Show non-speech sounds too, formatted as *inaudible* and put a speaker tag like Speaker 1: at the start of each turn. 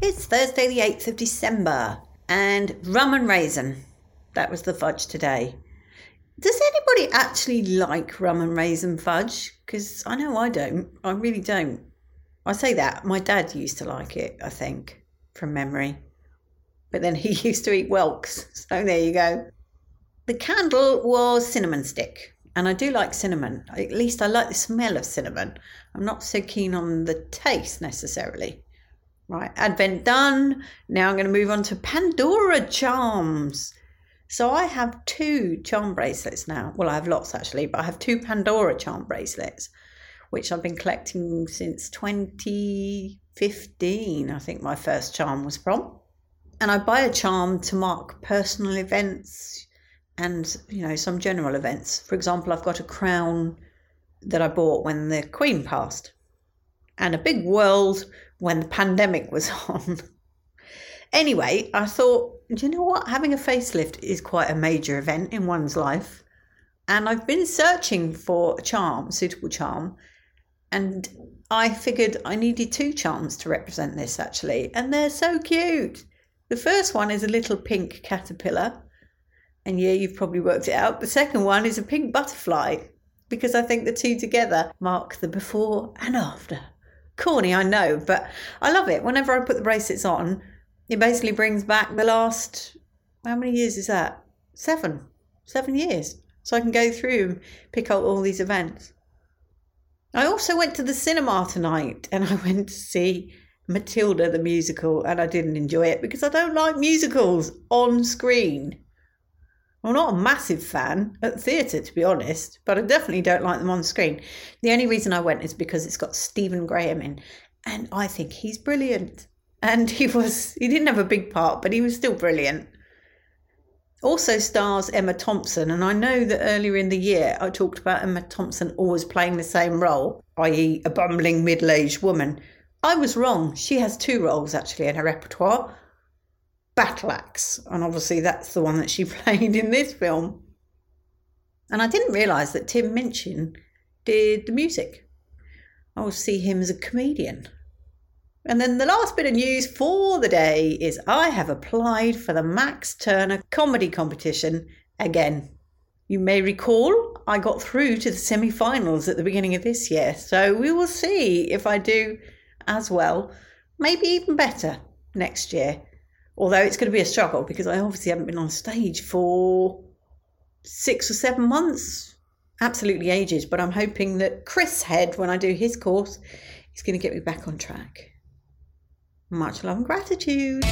Speaker 1: It's Thursday, the 8th of December, and rum and raisin. That was the fudge today. Does anybody actually like rum and raisin fudge? Because I know I don't. I really don't. I say that. My dad used to like it, I think, from memory. But then he *laughs* used to eat whelks. So there you go. The candle was cinnamon stick. And I do like cinnamon. At least I like the smell of cinnamon. I'm not so keen on the taste necessarily. Right, Advent done. Now I'm going to move on to Pandora charms. So I have two charm bracelets now. Well, I have lots actually, but I have two Pandora charm bracelets, which I've been collecting since 2015. I think my first charm was from. And I buy a charm to mark personal events and, you know, some general events. For example, I've got a crown that I bought when the Queen passed, and a big world when the pandemic was *laughs* on. anyway, I thought, do you know what? Having a facelift is quite a major event in one's life. And I've been searching for a charm, suitable charm, and I figured I needed two charms to represent this actually, and they're so cute. The first one is a little pink caterpillar, and yeah, you've probably worked it out. The second one is a pink butterfly, because I think the two together mark the before and after corny, I know, but I love it. Whenever I put the bracelets on, it basically brings back the last, how many years is that? Seven. Seven years. So I can go through and pick out all these events. I also went to the cinema tonight and I *laughs* went to see Matilda the musical and I didn't enjoy it because I don't like musicals on screen. I'm not a massive fan at theatre, to be honest, but I definitely don't like them on screen. The only reason I went is because it's got Stephen Graham in, and I think he's brilliant. And he was, he didn't have a big part, but he was still brilliant. Also stars Emma Thompson, and I know that earlier in the year I talked about Emma Thompson always playing the same role, i.e., a bumbling middle aged woman. I was wrong. She has two roles actually in her repertoire battle axe, and obviously that's the one that she *laughs* played in this film. And I didn't realise that Tim Minchin did the music. I will see him as a comedian. And then the last bit of news for the day is I have applied for the Max Turner comedy competition again. You may recall I got through to the semi finals at the beginning of this year, so we will see if I do as well, maybe even better next year. Although it's going to be a struggle because I obviously haven't been on stage for six or seven months. Absolutely ages. But I'm hoping that Chris Head, when I do his course, is going to get me back on track. Much love and gratitude.